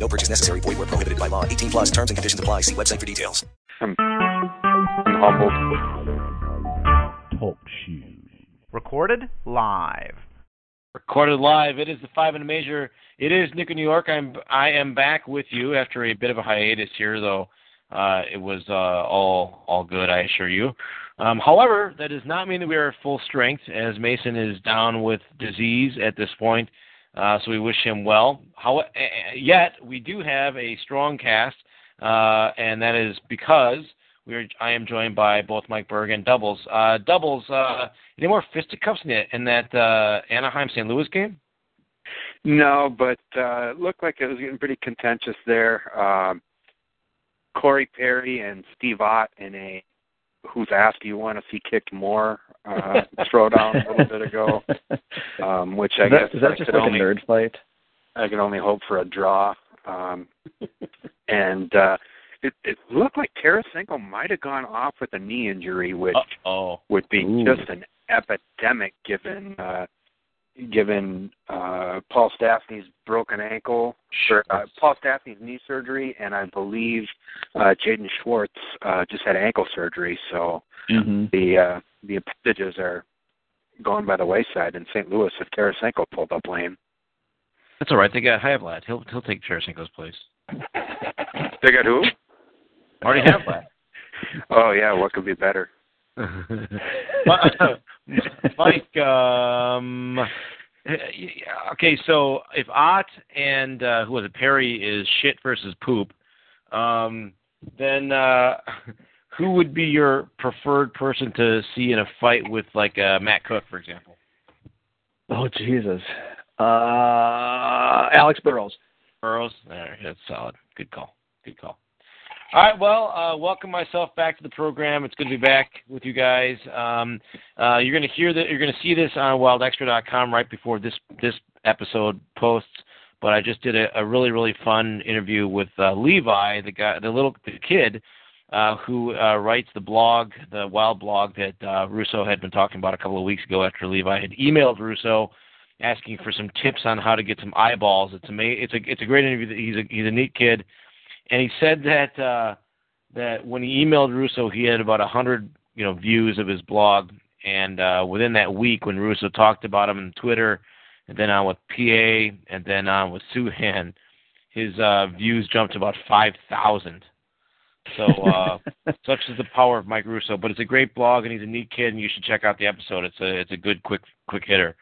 No purchase necessary. Void where prohibited by law. 18 plus terms and conditions apply. See website for details. I'm, I'm humbled. Talk shoes. Recorded live. Recorded live. It is the five and a major. It is Nick in New York. I'm I am back with you after a bit of a hiatus here, though. Uh, it was uh, all all good, I assure you. Um, however, that does not mean that we are at full strength, as Mason is down with disease at this point. Uh, so we wish him well. How, yet we do have a strong cast, uh, and that is because we are, I am joined by both Mike Berg and Doubles. Uh, Doubles, uh, any more fisticuffs in, in that uh, Anaheim St. Louis game? No, but uh, looked like it was getting pretty contentious there. Um, Corey Perry and Steve Ott in a whose ass do you want to see kicked more uh, throwdown a little bit ago, um, which I is guess that, is that I just could like only a nerd fight? I could only hope for a draw. Um, and uh, it, it looked like Tarasenko might have gone off with a knee injury, which oh would be Ooh. just an epidemic given uh, given uh, Paul Stastny's broken ankle, or, uh, Paul Stastny's knee surgery, and I believe uh, Jaden Schwartz uh, just had ankle surgery. So Mm-hmm. the uh, the appendages are going by the wayside in St. Louis if Tarasenko pulled up lame. That's all right. They got Havlat. He'll he'll take Tarasenko's place. They got who? Marty Havlat. Oh yeah, what could be better? Mike, um, okay, so if Ott and uh, who was it, Perry is shit versus poop, um, then uh, who would be your preferred person to see in a fight with like uh, Matt Cooke, for example? Oh Jesus. Uh, Alex Burrows. Burrows, there, that's solid. Good call. Good call. All right, well, uh, welcome myself back to the program. It's good to be back with you guys. Um, uh, you're going to hear that. You're going to see this on WildXtra.com right before this this episode posts. But I just did a, a really really fun interview with uh, Levi, the guy, the little the kid uh, who uh, writes the blog, the Wild blog that uh, Russo had been talking about a couple of weeks ago after Levi had emailed Russo asking for some tips on how to get some eyeballs. It's ama- It's a it's a great interview. He's a he's a neat kid, and he said that uh, that when he emailed Russo, he had about a hundred you know views of his blog, and uh, within that week, when Russo talked about him on Twitter, and then on with PA, and then on with Souhan, his uh, views jumped to about five thousand. So uh, such is the power of Mike Russo. But it's a great blog, and he's a neat kid, and you should check out the episode. It's a it's a good quick quick hitter.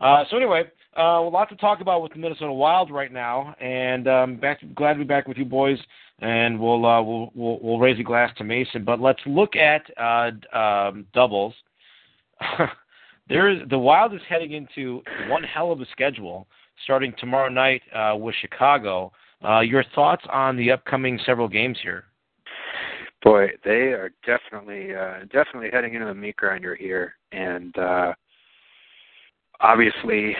Uh, so anyway, uh, a lot to talk about with the Minnesota Wild right now, and um, back glad to be back with you boys. And we'll uh, we'll, we'll we'll raise a glass to Mason, but let's look at uh, um, doubles. there is the Wild is heading into one hell of a schedule, starting tomorrow night uh, with Chicago. Uh, your thoughts on the upcoming several games here? Boy, they are definitely uh, definitely heading into the meat grinder here, and uh, obviously,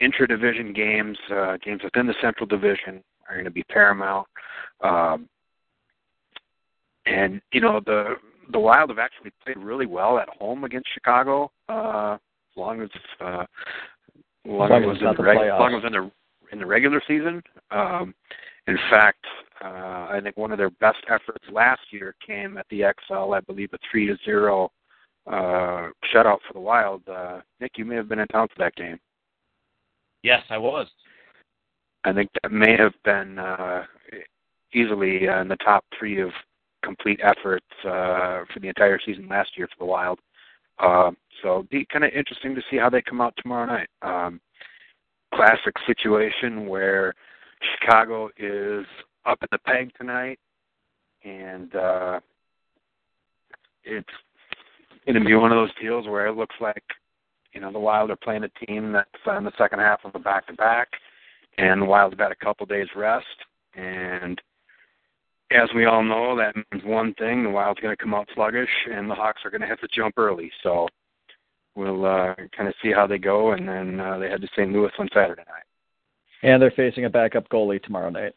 intra-division games, uh, games within the Central Division, are going to be paramount. Um, and you know the the Wild have actually played really well at home against Chicago, uh, as long as uh, long as it was in the the reg- as long as in the in the regular season. Um, in fact, uh, I think one of their best efforts last year came at the XL, I believe, a three to zero uh, shutout for the Wild. Uh, Nick, you may have been in town for that game. Yes, I was. I think that may have been uh, easily uh, in the top three of complete efforts uh, for the entire season last year for the Wild. Uh, so be kind of interesting to see how they come out tomorrow night. Um, classic situation where Chicago is up at the peg tonight, and uh, it's going to be one of those deals where it looks like you know the Wild are playing a team that's in the second half of a back-to-back, and the Wild got a couple days rest, and as we all know, that means one thing: the Wild's going to come out sluggish, and the Hawks are going to have to jump early. So we'll uh, kind of see how they go, and then uh, they head to St. Louis on Saturday night. And they're facing a backup goalie tomorrow night.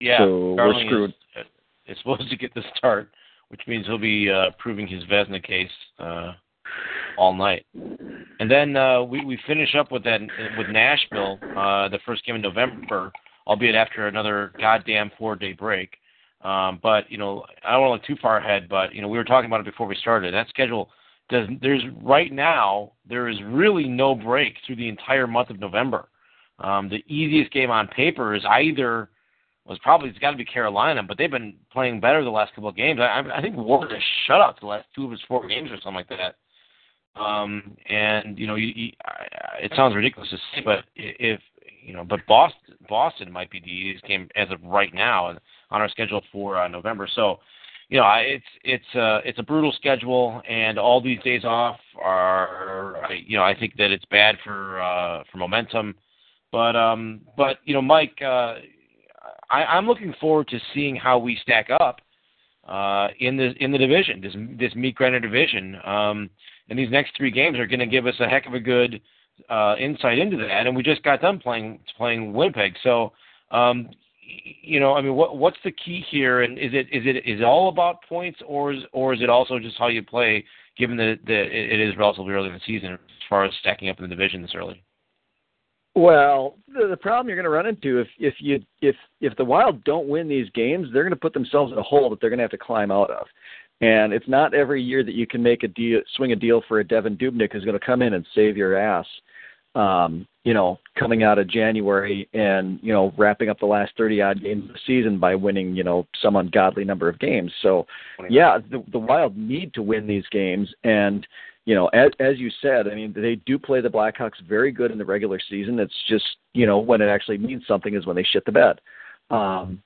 Yeah, so Darling we're screwed. Is, is supposed to get the start, which means he'll be uh, proving his Vezina case uh, all night. And then uh, we we finish up with that with Nashville, uh, the first game in November, albeit after another goddamn four day break. Um, but you know, I don't want to look too far ahead, but you know, we were talking about it before we started. That schedule does. There's right now there is really no break through the entire month of November. Um, the easiest game on paper is either was probably it's got to be Carolina, but they've been playing better the last couple of games. I, I think Ward has shut out the last two of his four games or something like that. Um, and you know, you, you, it sounds ridiculous to say, but if you know, but Boston, Boston might be the easiest game as of right now on our schedule for uh, November. So, you know, it's it's uh, it's a brutal schedule, and all these days off are, you know, I think that it's bad for uh, for momentum. But um, but you know, Mike, uh, I, I'm looking forward to seeing how we stack up uh, in the in the division, this this meat grinder division. Um, and these next three games are going to give us a heck of a good uh, insight into that. And we just got done playing playing Winnipeg, so um, you know, I mean, what what's the key here? And is it is it is it all about points, or is or is it also just how you play, given that, that it is relatively early in the season as far as stacking up in the division this early? Well, the, the problem you're going to run into if if you if if the Wild don't win these games, they're going to put themselves in a hole that they're going to have to climb out of. And it's not every year that you can make a deal, swing a deal for a Devan Dubnyk who's going to come in and save your ass. Um, you know, coming out of January and you know wrapping up the last 30 odd games of the season by winning you know some ungodly number of games. So, yeah, the, the Wild need to win these games, and you know, as, as you said, I mean, they do play the Blackhawks very good in the regular season. It's just you know when it actually means something is when they shit the bed. Um,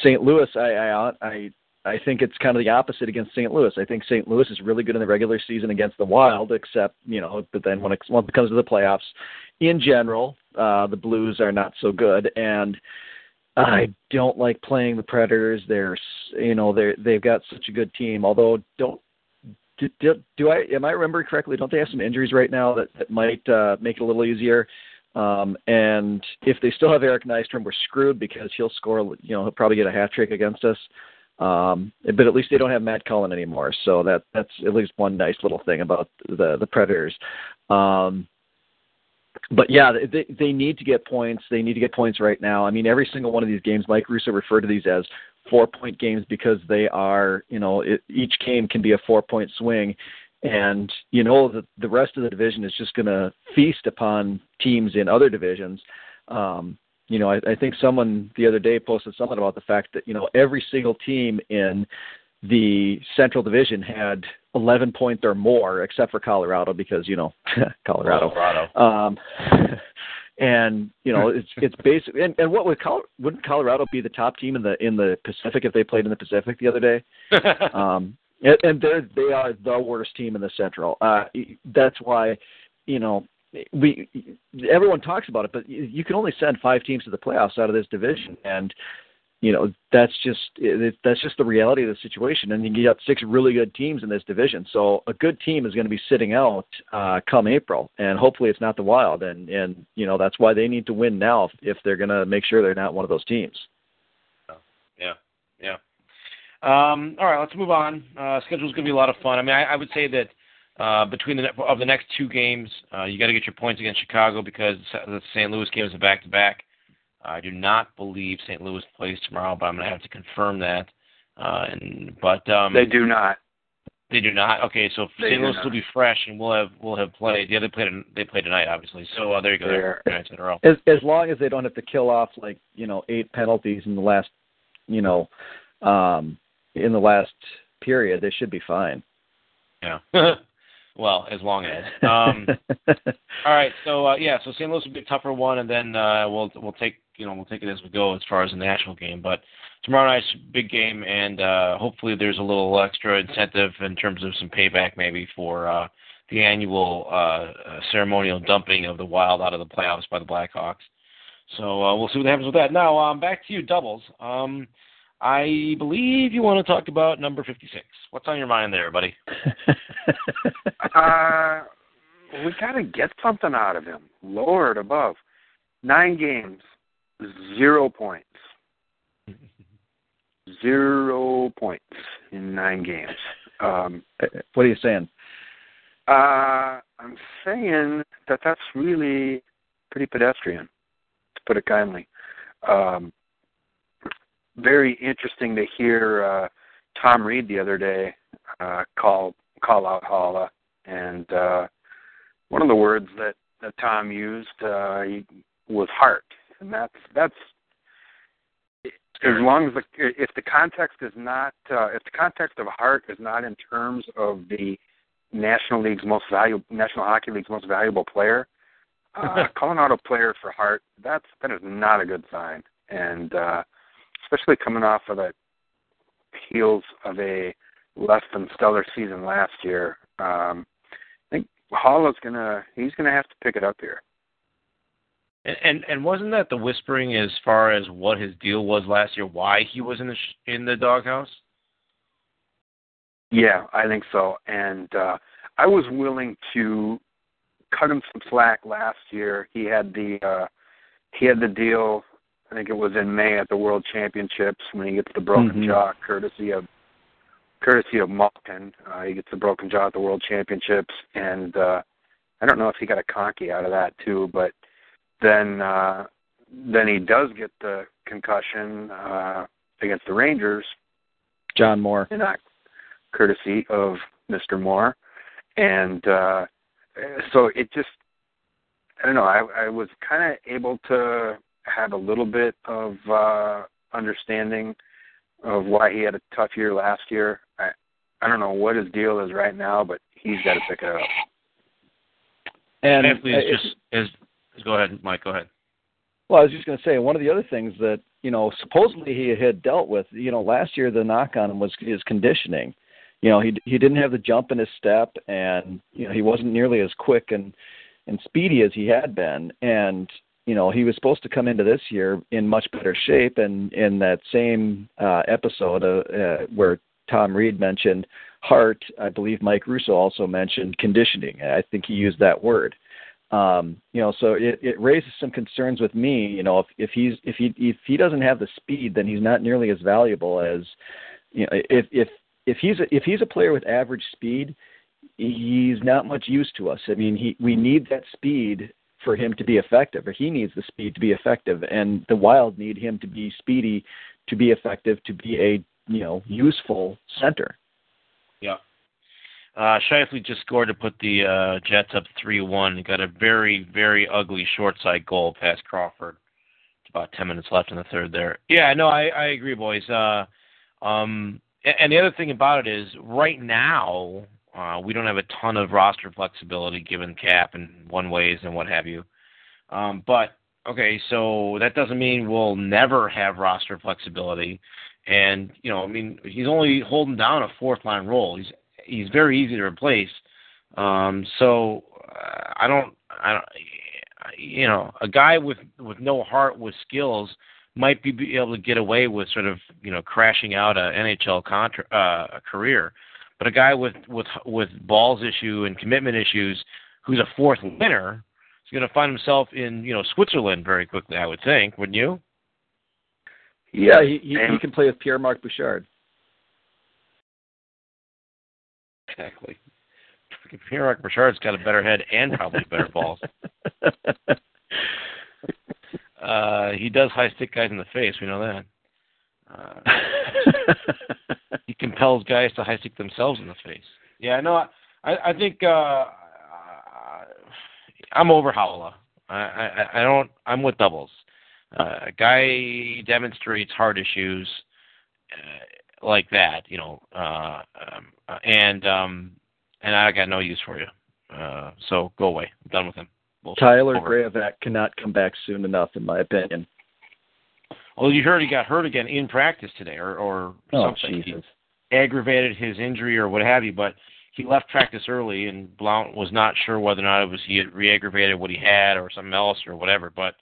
St. Louis, I, I I I think it's kind of the opposite against St. Louis. I think St. Louis is really good in the regular season against the Wild, except you know, but then when it, when it comes to the playoffs, in general, uh, the Blues are not so good, and I don't like playing the Predators. They're you know they they've got such a good team. Although don't do, do, I am I remembering correctly? Don't they have some injuries right now that that might uh, make it a little easier? Um, and if they still have Eric Nystrom, we're screwed because he'll score. You know, he'll probably get a hat trick against us. Um, but at least they don't have Matt Cullen anymore, so that that's at least one nice little thing about the the Predators. Um, but yeah, they they need to get points. They need to get points right now. I mean, every single one of these games, Mike Russo referred to these as four point games because they are, you know, it, each game can be a four point swing, and you know that the rest of the division is just going to feast upon teams in other divisions. Um, you know, I, I think someone the other day posted something about the fact that you know every single team in the Central Division had 11 points or more, except for Colorado, because you know Colorado. Colorado. Um, and you know it's it's basic. And, and what would Col- wouldn't Colorado be the top team in the in the Pacific if they played in the Pacific the other day? um, and, and they're they are the worst team in the Central. Uh, that's why you know we everyone talks about it, but you can only send five teams to the playoffs out of this division, and you know that's just that's just the reality of the situation. And you got six really good teams in this division, so a good team is going to be sitting out uh, come April, and hopefully it's not the Wild, and and you know that's why they need to win now if, if they're going to make sure they're not one of those teams. Yeah, yeah. Um, all right, let's move on. Uh, schedule's going to be a lot of fun. I mean, I, I would say that uh, between the of the next two games, uh, you got to get your points against Chicago because the St. Louis game is a back to back. I do not believe St. Louis plays tomorrow, but I'm going to have to confirm that. Uh, and but um, they do not. They do not. Okay, so They St. do Louis not. will be fresh, and we'll have we'll have played. Yeah, they played. They played tonight, obviously. So uh, there you go. There, There. nights in a row. As as long as they don't have to kill off like you know eight penalties in the last you know um, in the last period, they should be fine. Yeah. well, as long as. Um, all right. So uh, yeah. So St. Louis will be a tougher one, and then uh, we'll we'll take you know we'll take it as we go as far as the national game. But tomorrow night's a big game, and uh, hopefully there's a little extra incentive in terms of some payback maybe for uh, the annual uh, uh, ceremonial dumping of the Wild out of the playoffs by the Blackhawks. So uh, we'll see what happens with that. Now, um, back to you, doubles. Um, I believe you want to talk about number 56. What's on your mind there, buddy? uh, we got to get something out of him. Lord above. Nine games, zero points. Zero points in nine games. Um, what are you saying? Uh, I'm saying that that's really pretty pedestrian, to put it kindly. Um, very interesting to hear uh, Tom Reid the other day uh, call call out Haula, and uh, one of the words that, that Tom used uh, was heart, and that's that's as long as the if the context is not uh, if the context of heart is not in terms of the National League's most valuable National Hockey League's most valuable player, uh, calling out a player for heart that's that is not a good sign, and uh, especially coming off of the heels of a less than stellar season last year. Um, I think Haula's gonna he's gonna have to pick it up here. And, and and wasn't that the whispering as far as what his deal was last year? Why he was in the sh- in the doghouse? Yeah, I think so. And uh, I was willing to cut him some slack last year. He had the uh, he had the deal. I think it was in May at the World Championships when he gets the broken mm-hmm. jaw, courtesy of courtesy of Malkin. Uh, he gets the broken jaw at the World Championships, and uh, I don't know if he got a conky out of that too, but then uh, then he does get the concussion uh, against the Rangers. John Moore. Not courtesy of Mr. Moore, and uh, so it just I don't know. I, I was kind of able to have a little bit of uh, understanding of why he had a tough year last year. I I don't know what his deal is right now, but he's got to pick it up. And is just is Go ahead, Mike. Go ahead. Well, I was just going to say one of the other things that you know supposedly he had dealt with. You know, last year the knock on him was his conditioning. You know, he he didn't have the jump in his step, and you know he wasn't nearly as quick and and speedy as he had been. And you know, he was supposed to come into this year in much better shape. And in that same uh, episode uh, uh, where Tom Reid mentioned heart, I believe Mike Russo also mentioned conditioning. I think he used that word. Um, you know, so it, it raises some concerns with me. You know, if if he's if he if he doesn't have the speed, then he's not nearly as valuable as you know. If if if he's a, if he's a player with average speed, he's not much use to us. I mean, he we need that speed for him to be effective, or he needs the speed to be effective, and the Wild need him to be speedy, to be effective, to be a you know useful center. Yeah. Uh, Scheifele just scored to put the uh, Jets up 3-1. Got a very, very ugly short side goal past Crawford. It's about 10 minutes left in the third there. Yeah, no, I, I agree, boys. Uh, um, and the other thing about it is right now uh, we don't have a ton of roster flexibility given cap and one ways and what have you. Um, but okay, so that doesn't mean we'll never have roster flexibility. And you know, I mean, he's only holding down a fourth line role. He's he's very easy to replace. Um, so uh, I don't, I don't, you know, a guy with with no heart with skills might be, be able to get away with sort of you know crashing out a NHL contra- uh, a career, but a guy with with with balls issue and commitment issues who's a fourth winner is going to find himself in you know Switzerland very quickly. I would think, wouldn't you? Yeah, he, he, he can play with Pierre Marc Bouchard. Exactly. Pierre Marc Bouchard's got a better head and probably better balls. uh, he does high stick guys in the face. We know that. Uh, he compels guys to high stick themselves in the face. Yeah, no, I, I think uh, I'm over Haula. I, I, I don't. I'm with doubles. Uh, a guy demonstrates heart issues. Uh, like that, you know, uh, um, uh, and um, and I got no use for you. Uh, so go away. I'm done with him. Bullshit. Tyler Graovac cannot come back soon enough, in my opinion. Well, you heard he got hurt again in practice today, or or oh, something. Jesus. He aggravated his injury or what have you, but he left practice early, and Blount was not sure whether or not it was he had re-aggravated what he had or something else or whatever. But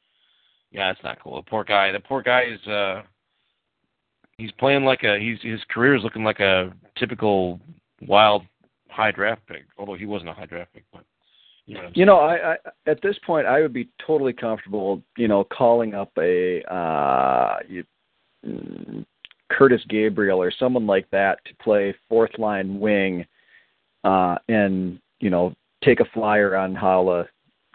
Yeah, it's not cool. The poor guy. The poor guy is. uh He's playing like a. He's his career is looking like a typical wild high draft pick. Although he wasn't a high draft pick, but you know. You know, I, I at this point I would be totally comfortable, you know, calling up a uh you, mm, Kurtis Gabriel or someone like that to play fourth line wing uh and, you know, take a flyer on Haula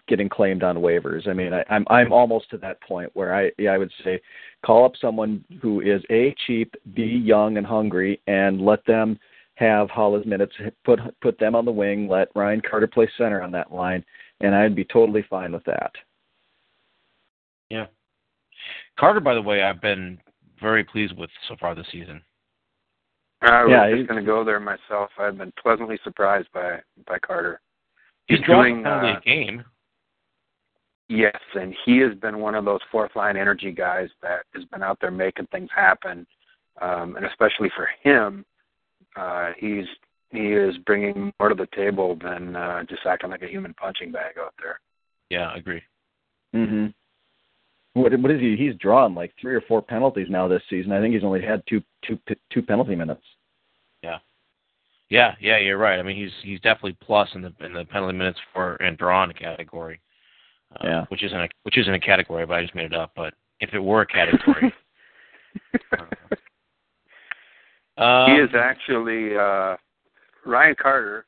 getting claimed on waivers. I mean, I, I'm I'm almost to that point where I yeah, I would say call up someone who is a cheap, b young and hungry, and let them have Haula's minutes. Put put them on the wing. Let Ryan Carter play center on that line, and I'd be totally fine with that. Yeah, Carter. By the way, I've been very pleased with so far this season. I was Yeah, just he's- going to go there myself. I've been pleasantly surprised by by Carter. He's, He's drawing doing, penalty uh, a game. Yes, and he has been one of those fourth line energy guys that has been out there making things happen. Um, and especially for him, uh, he's he is bringing more to the table than uh, just acting like a human punching bag out there. Yeah, I agree. Mhm. What what is he? He's drawn like three or four penalties now this season. I think he's only had two two two penalty minutes. Yeah, yeah, yeah, you're right. I mean, he's he's definitely plus in the in the penalty minutes for and drawn category. Uh, Yeah. Which isn't a which isn't a category, but I just made it up. But if it were a category, um, he is actually uh, Ryan Carter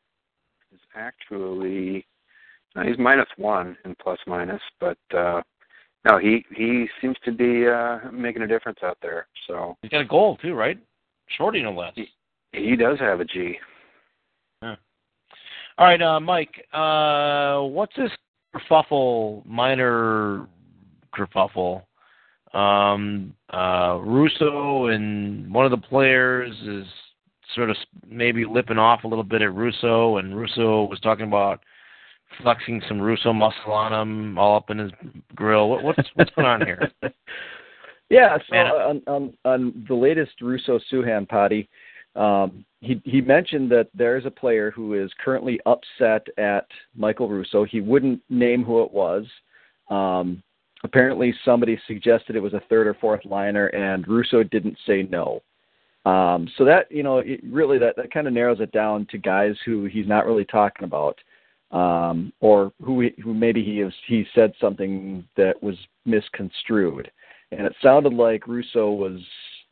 is actually no, he's minus one in plus minus, but uh, no, he he seems to be uh, making a difference out there. So He's got a goal too, right? Shorty no less. he does have a G. All right, uh, Mike. Uh, what's this kerfuffle, minor kerfuffle? Um, uh, Russo and one of the players is sort of maybe lipping off a little bit at Russo, and Russo was talking about flexing some Russo muscle on him, all up in his grill. What, what's what's going on here? Yeah, so Man, on, on on the latest Russo Souhan potty, um, he he mentioned that there is a player who is currently upset at Michael Russo. He wouldn't name who it was. Um, apparently, somebody suggested it was a third or fourth liner, and Russo didn't say no. Um, so that you know, it really that that kind of narrows it down to guys who he's not really talking about, um, or who who maybe he has he said something that was misconstrued and it sounded like Russo was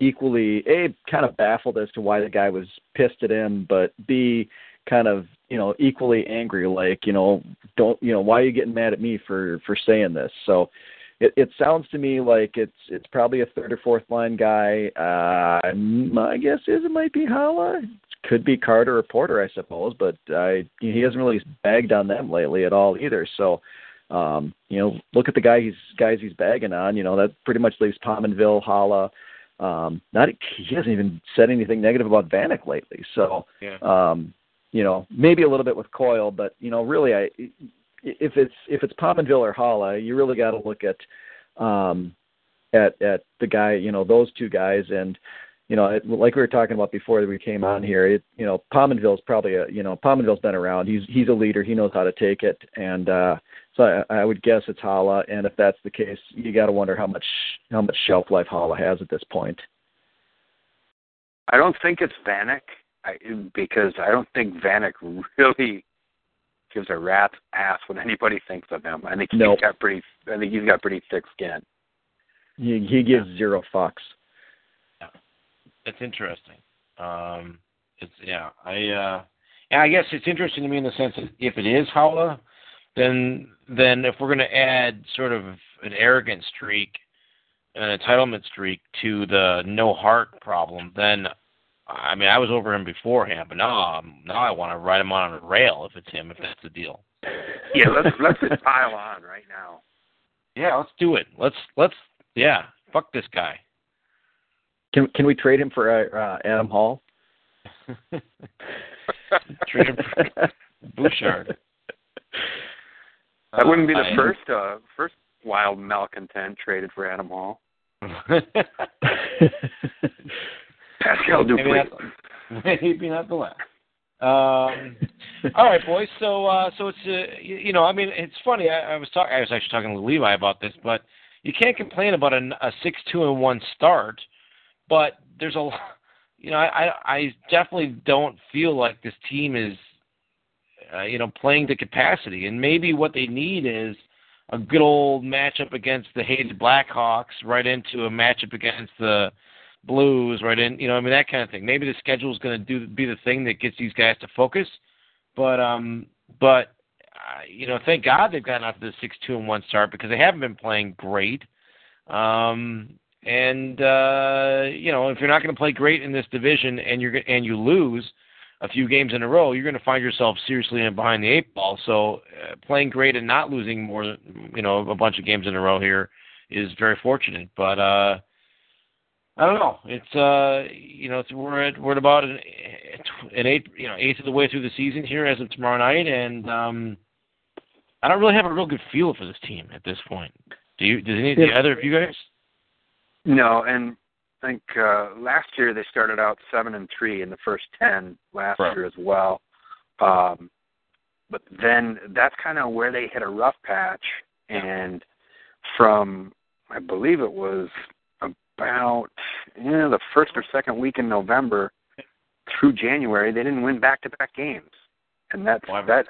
equally a kind of baffled as to why the guy was pissed at him, but b kind of you know equally angry, like you know don't you know why are you getting mad at me for for saying this? So it, it sounds to me like it's it's probably a third or fourth line guy. Uh, my guess is it might be Haula. Could be Carter or Porter, I suppose, but I, he hasn't really bagged on them lately at all either. So um, you know, look at the guy he's guys he's bagging on. You know, that pretty much leaves Pominville, Haula. Um, not he hasn't even said anything negative about Vanek lately. So, Yeah. um, you know, maybe a little bit with Coyle, but you know, really, I if it's if it's Pominville or Haula, you really got to look at um, at at the guy. You know, those two guys and. You know, it, like we were talking about before we came on here, it, you know, Pominville's probably a, you know, Pominville's been around. He's he's a leader. He knows how to take it, and uh, so I, I would guess it's Haula, and if that's the case, you got to wonder how much how much shelf life Haula has at this point. I don't think it's Vanek I, because I don't think Vanek really gives a rat's ass what anybody thinks of him. I think he's Nope. got pretty. I think he's got pretty thick skin. He he gives zero fucks. It's interesting. Um, it's yeah. I uh, yeah. I guess it's interesting to me in the sense that if it is Haula, then then if we're going to add sort of an arrogant streak, an entitlement streak to the no heart problem, then I mean I was over him beforehand, but now um, now I want to ride him on a rail if it's him, if that's the deal. Yeah, let's let's just pile on right now. Yeah, let's do it. Let's let's yeah. Fuck this guy. Can can we trade him for uh, uh, Adam Hall? Trade him for Bouchard. That wouldn't be the I- first uh first wild malcontent traded for Adam Hall. Pascal not, maybe not the last. Um, all right, boys. So, uh, so it's uh, you, know, I mean, it's funny. I, I was talking. I was actually talking to Levi about this, but you can't complain about a, a six two and one start, but there's a you know I I definitely don't feel like this team is uh, you know playing to capacity, and maybe what they need is a good old matchup against the hated Blackhawks, right into a matchup against the Blues, right in you know I mean that kind of thing. Maybe the schedule is going to do be the thing that gets these guys to focus, but um but you know, thank God they've gotten off to the six two and one start because they haven't been playing great. Um, and uh, you know, if you're not going to play great in this division and you're and you lose a few games in a row, you're going to find yourself seriously behind the eight ball. So uh, playing great and not losing more, you know, a bunch of games in a row here is very fortunate. But uh, I don't know. It's uh, you know, it's, we're at we're at about an, an eight, you know, eighth of the way through the season here as of tomorrow night, and um, I don't really have a real good feel for this team at this point. Do you? Does any yeah. either of you guys? No, and I think uh, last year they started out seven and three in the first ten last right. year as well. Um, but then that's kind of where they hit a rough patch, and from I believe it was about you know the first or second week in November through January, they didn't win back-to-back games, and that's well, that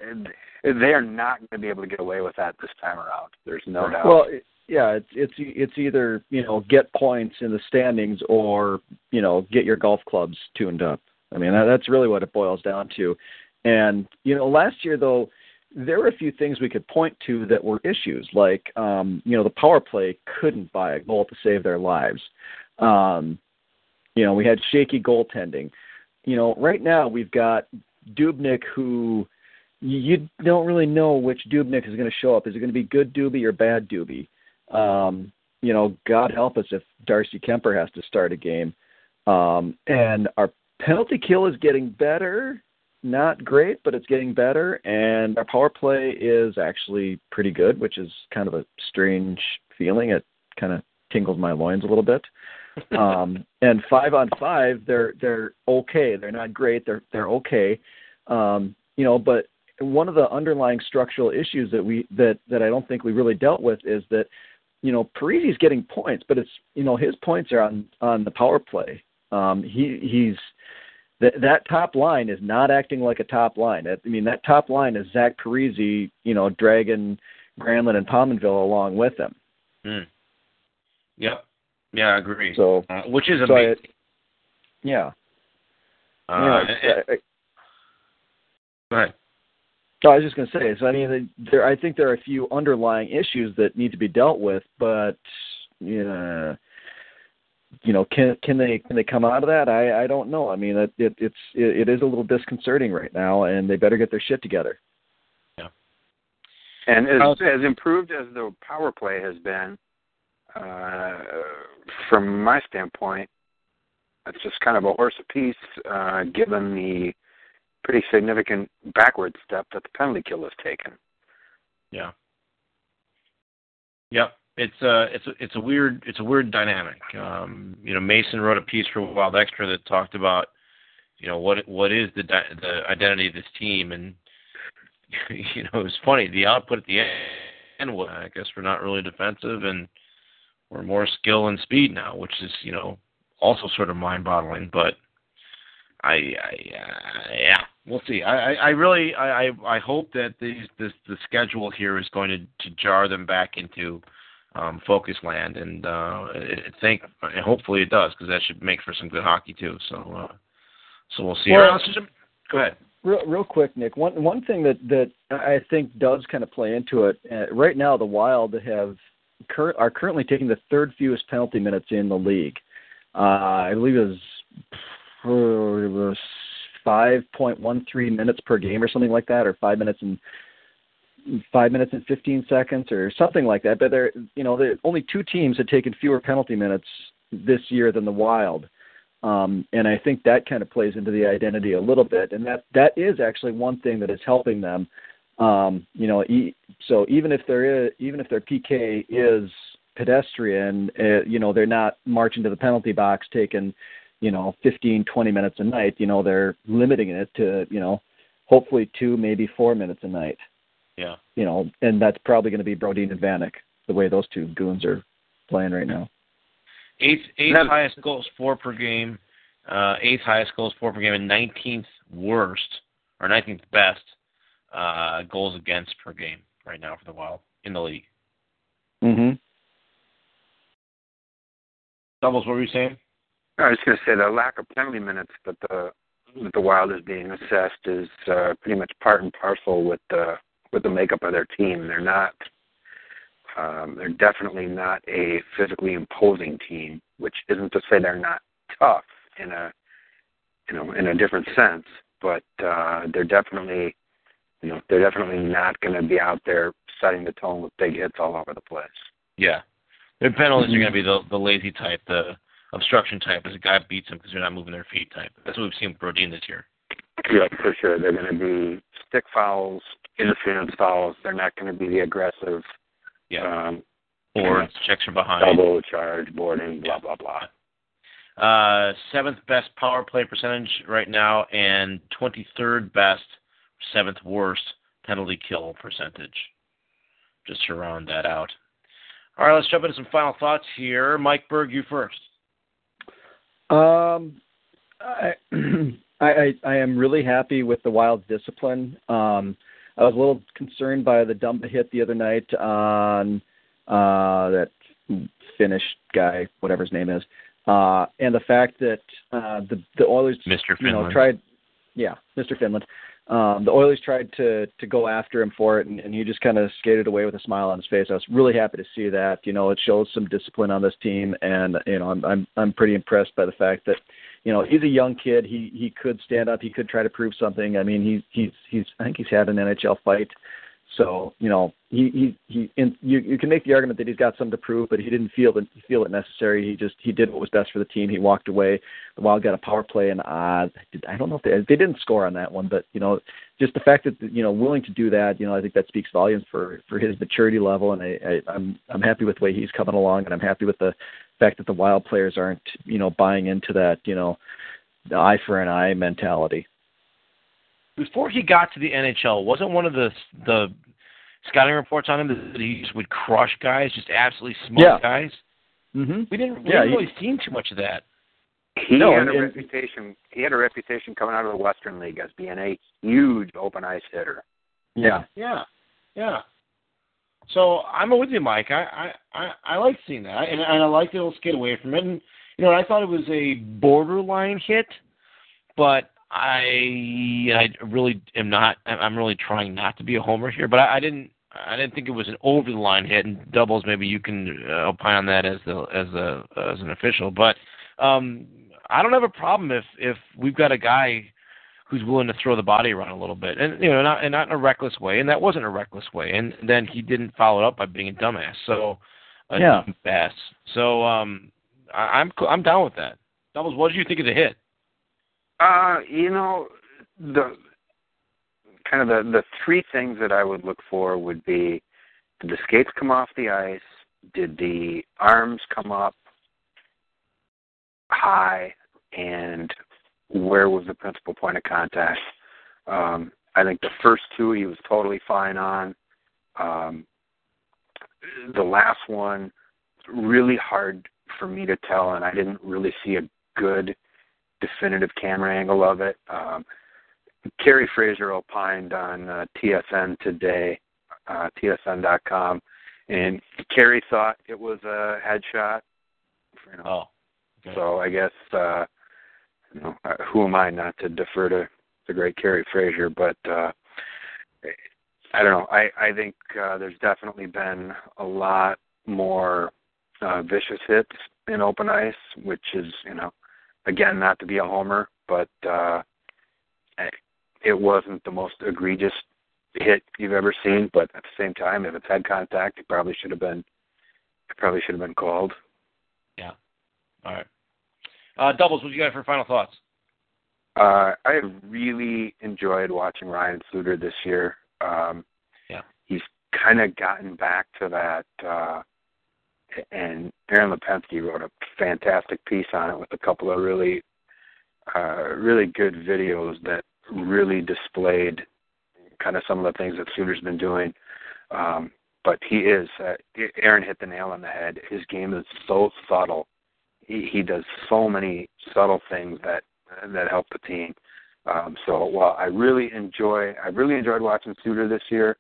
they are not going to be able to get away with that this time around. There's no doubt. Well, yeah, it's it's it's either you know get points in the standings or you know get your golf clubs tuned up. I mean that, that's really what it boils down to. And you know last year though there were a few things we could point to that were issues like um, you know the power play couldn't buy a goal to save their lives. Um, you know we had shaky goaltending. You know right now we've got Dubnyk who you don't really know which Dubnyk is going to show up. Is it going to be good Doobie or bad Doobie? Um, you know, God help us if Darcy Kuemper has to start a game. Um, and our penalty kill is getting better. Not great, but it's getting better. And our power play is actually pretty good, which is kind of a strange feeling. It kind of tingles my loins a little bit. um, and five on five, they're they're okay. They're not great. They're they're okay. Um, you know, but one of the underlying structural issues that we that that I don't think we really dealt with is that you know Parise's getting points, but it's you know his points are on on the power play. Um, he he's that that top line is not acting like a top line. I mean that top line is Zach Parise, you know, dragging Granlund and Pominville along with him. Mm. Yep. Yeah, I agree. So uh, which is so amazing. I, yeah. Uh, yeah, I, I, go ahead. No, I was just going to say. So I mean, there. I think there are a few underlying issues that need to be dealt with, but yeah, you know, can can they can they come out of that? I I don't know. I mean, it, it it's it, it is a little disconcerting right now, and they better get their shit together. Yeah. And as as improved as the power play has been, uh, from my standpoint, it's just kind of a horse apiece, uh, given the pretty significant backward step that the penalty kill has taken. Yeah. Yep. It's a it's a it's a weird it's a weird dynamic. Um, you know, Mason wrote a piece for Wild Xtra that talked about, you know, what what is the the identity of this team, and you know, it's funny the output at the end. Was, I guess we're not really defensive, and we're more skill and speed now, which is you know also sort of mind-boggling. But I, I uh, yeah, we'll see. I, I, I really, I, I hope that these, this, the schedule here is going to, to jar them back into um, focus land, and uh, I think, hopefully it does, because that should make for some good hockey too. So, uh, so we'll see. Well, Go ahead. Real, real quick, Nick. One one thing that that I think does kind of play into it. Uh, right now, the Wild have cur- are currently taking the third fewest penalty minutes in the league. Uh, I believe it was for 5.13 minutes per game or something like that, or five minutes and five minutes and 15 seconds or something like that. But there, you know, the only two teams had taken fewer penalty minutes this year than the Wild. Um, and I think that kind of plays into the identity a little bit, and that that is actually one thing that is helping them. Um, you know, e- so even if there is, even if their PK is pedestrian, uh, you know, they're not marching to the penalty box taking you know 15 20 minutes a night you know they're limiting it to you know hopefully two maybe four minutes a night yeah you know and that's probably going to be Brodin and Vanek the way those two goons are playing right now. Eighth, eighth highest goals for per game, uh, eighth highest goals for per game, and nineteenth worst or nineteenth best uh, goals against per game right now for the Wild in the league. Mm-hmm. Doubles, what were you saying? I was going to say the lack of penalty minutes that the that the Wild is being assessed is uh, pretty much part and parcel with the with the makeup of their team. They're not. Um, they're definitely not a physically imposing team, which isn't to say they're not tough in a you know in a different sense, but uh, they're definitely you know they're definitely not going to be out there setting the tone with big hits all over the place. Yeah, their penalties are going to be the the lazy type, the obstruction type, as a guy beats them because they're not moving their feet type. That's what we've seen with Brodin this year. Yeah, for sure. They're going to be stick fouls, interference fouls. They're not going to be the aggressive. Yeah. Um, or checks from behind. Double charge, boarding, blah blah blah. Uh, seventh best power play percentage right now, and 23rd best, seventh worst penalty kill percentage. Just to round that out. All right, let's jump into some final thoughts here. Mike Berg, you first. Um, I, I I I am really happy with the Wild's discipline. Um, I was a little concerned by the Dumba hit the other night on uh, that Finnish guy, whatever his name is, uh, and the fact that uh, the the Oilers, Mr. you know, tried, yeah, Mr. Finland. Um, the Oilers tried to to go after him for it, and, and he just kind of skated away with a smile on his face. I was really happy to see that. You know, it shows some discipline on this team, and you know, I'm I'm I'm pretty impressed by the fact that, you know, he's a young kid. He he could stand up. He could try to prove something. I mean, he's he's he's I think he's had an NHL fight. So you know he he he. In, you you can make the argument that he's got something to prove, but he didn't feel it feel it necessary. He just he did what was best for the team. He walked away. The Wild got a power play, and uh, I don't know if they they didn't score on that one, but you know just the fact that you know willing to do that, you know I think that speaks volumes for for his maturity level, and I, I I'm I'm happy with the way he's coming along, and I'm happy with the fact that the Wild players aren't you know buying into that you know the eye for an eye mentality before he got to the NHL, wasn't one of the the scouting reports on him that he just would crush guys, just absolutely smoke Yeah. guys? Mm-hmm. We didn't, we Yeah, didn't he- really seen too much of that. He No, had and- a and- reputation. He had a reputation coming out of the Western League as being a huge open ice hitter. Yeah. Yeah, yeah. So I'm with you, Mike. I I I, I like seeing that, and, and I like that he'll skate away from it. And you know, I thought it was a borderline hit, but I I really am not. I'm really trying not to be a homer here, but I, I didn't. I didn't think it was an over the line hit. And doubles, maybe you can uh, opine on that as the as a as an official. But um, I don't have a problem if if we've got a guy who's willing to throw the body around a little bit, and you know, not and not in a reckless way, and that wasn't a reckless way, and then he didn't follow it up by being a dumbass. So, a Yeah. dumbass. So, um, I, I'm I'm down with that. Doubles, what did you think of the hit? Uh, you know, the kind of the the three things that I would look for would be did the skates come off the ice? Did the arms come up high? And where was the principal point of contact? Um, I think the first two he was totally fine on. Um, the last one, really hard for me to tell, and I didn't really see a good definitive camera angle of it. Um, Kerry Fraser opined on uh, TSN today, uh, TSN.com, and Kerry thought it was a headshot. You know, Oh, okay. so I guess uh, you know, uh, who am I not to defer to the great Kerry Fraser? But uh, I don't know. I I think uh, there's definitely been a lot more uh, vicious hits in open ice, which is you know, again, not to be a homer, but uh, it wasn't the most egregious hit you've ever seen. But at the same time, if it's head contact, it probably should have been. It probably should have been called. Yeah. All right. Uh, doubles, what you got for final thoughts? Uh, I really enjoyed watching Ryan Suter this year. Um, Yeah. He's kind of gotten back to that, uh, and Aaron Lipensky wrote a fantastic piece on it with a couple of really, uh, really good videos that really displayed kind of some of the things that Suter's been doing. Um, but he is. Uh, Aaron hit the nail on the head. His game is so subtle. He he does so many subtle things that that help the team. Um, so while I really enjoy, I really enjoyed watching Suter this year.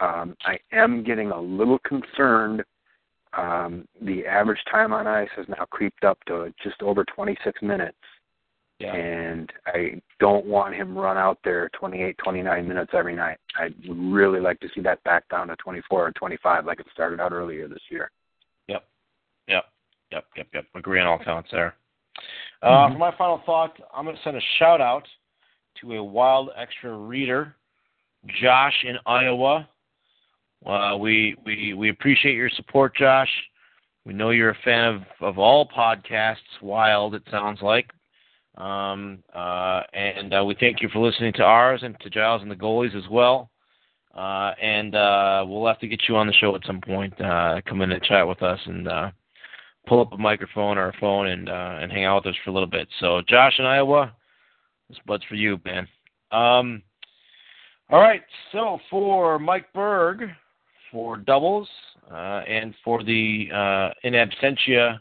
Um, I am getting a little concerned. Um, the average time on ice has now creeped up to just over 26 minutes. Yeah. And I don't want him run out there 28, 29 minutes every night. I would really like to see that back down to 24 or 25 like it started out earlier this year. Yep. Yep. Yep. Yep. Yep. Agree on all counts there. Uh, mm-hmm. For my final thought, I'm going to send a shout out to a Wild Xtra reader, Josh in Iowa. Uh, we we we appreciate your support, Josh. We know you're a fan of of all podcasts. Wild, it sounds like. Um, uh, and uh, we thank you for listening to ours and to Giles and the goalies as well. Uh, and uh, we'll have to get you on the show at some point. Uh, come in and chat with us and uh, pull up a microphone or a phone and uh, and hang out with us for a little bit. So, Josh in Iowa, this bud's for you, man. Um, all right. So for Mike Berg, for doubles, uh, and for the uh, in absentia,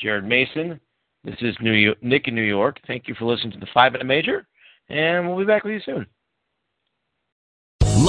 Jared Mason. This is New York, Nick in New York. Thank you for listening to the Five Minute Major, and we'll be back with you soon.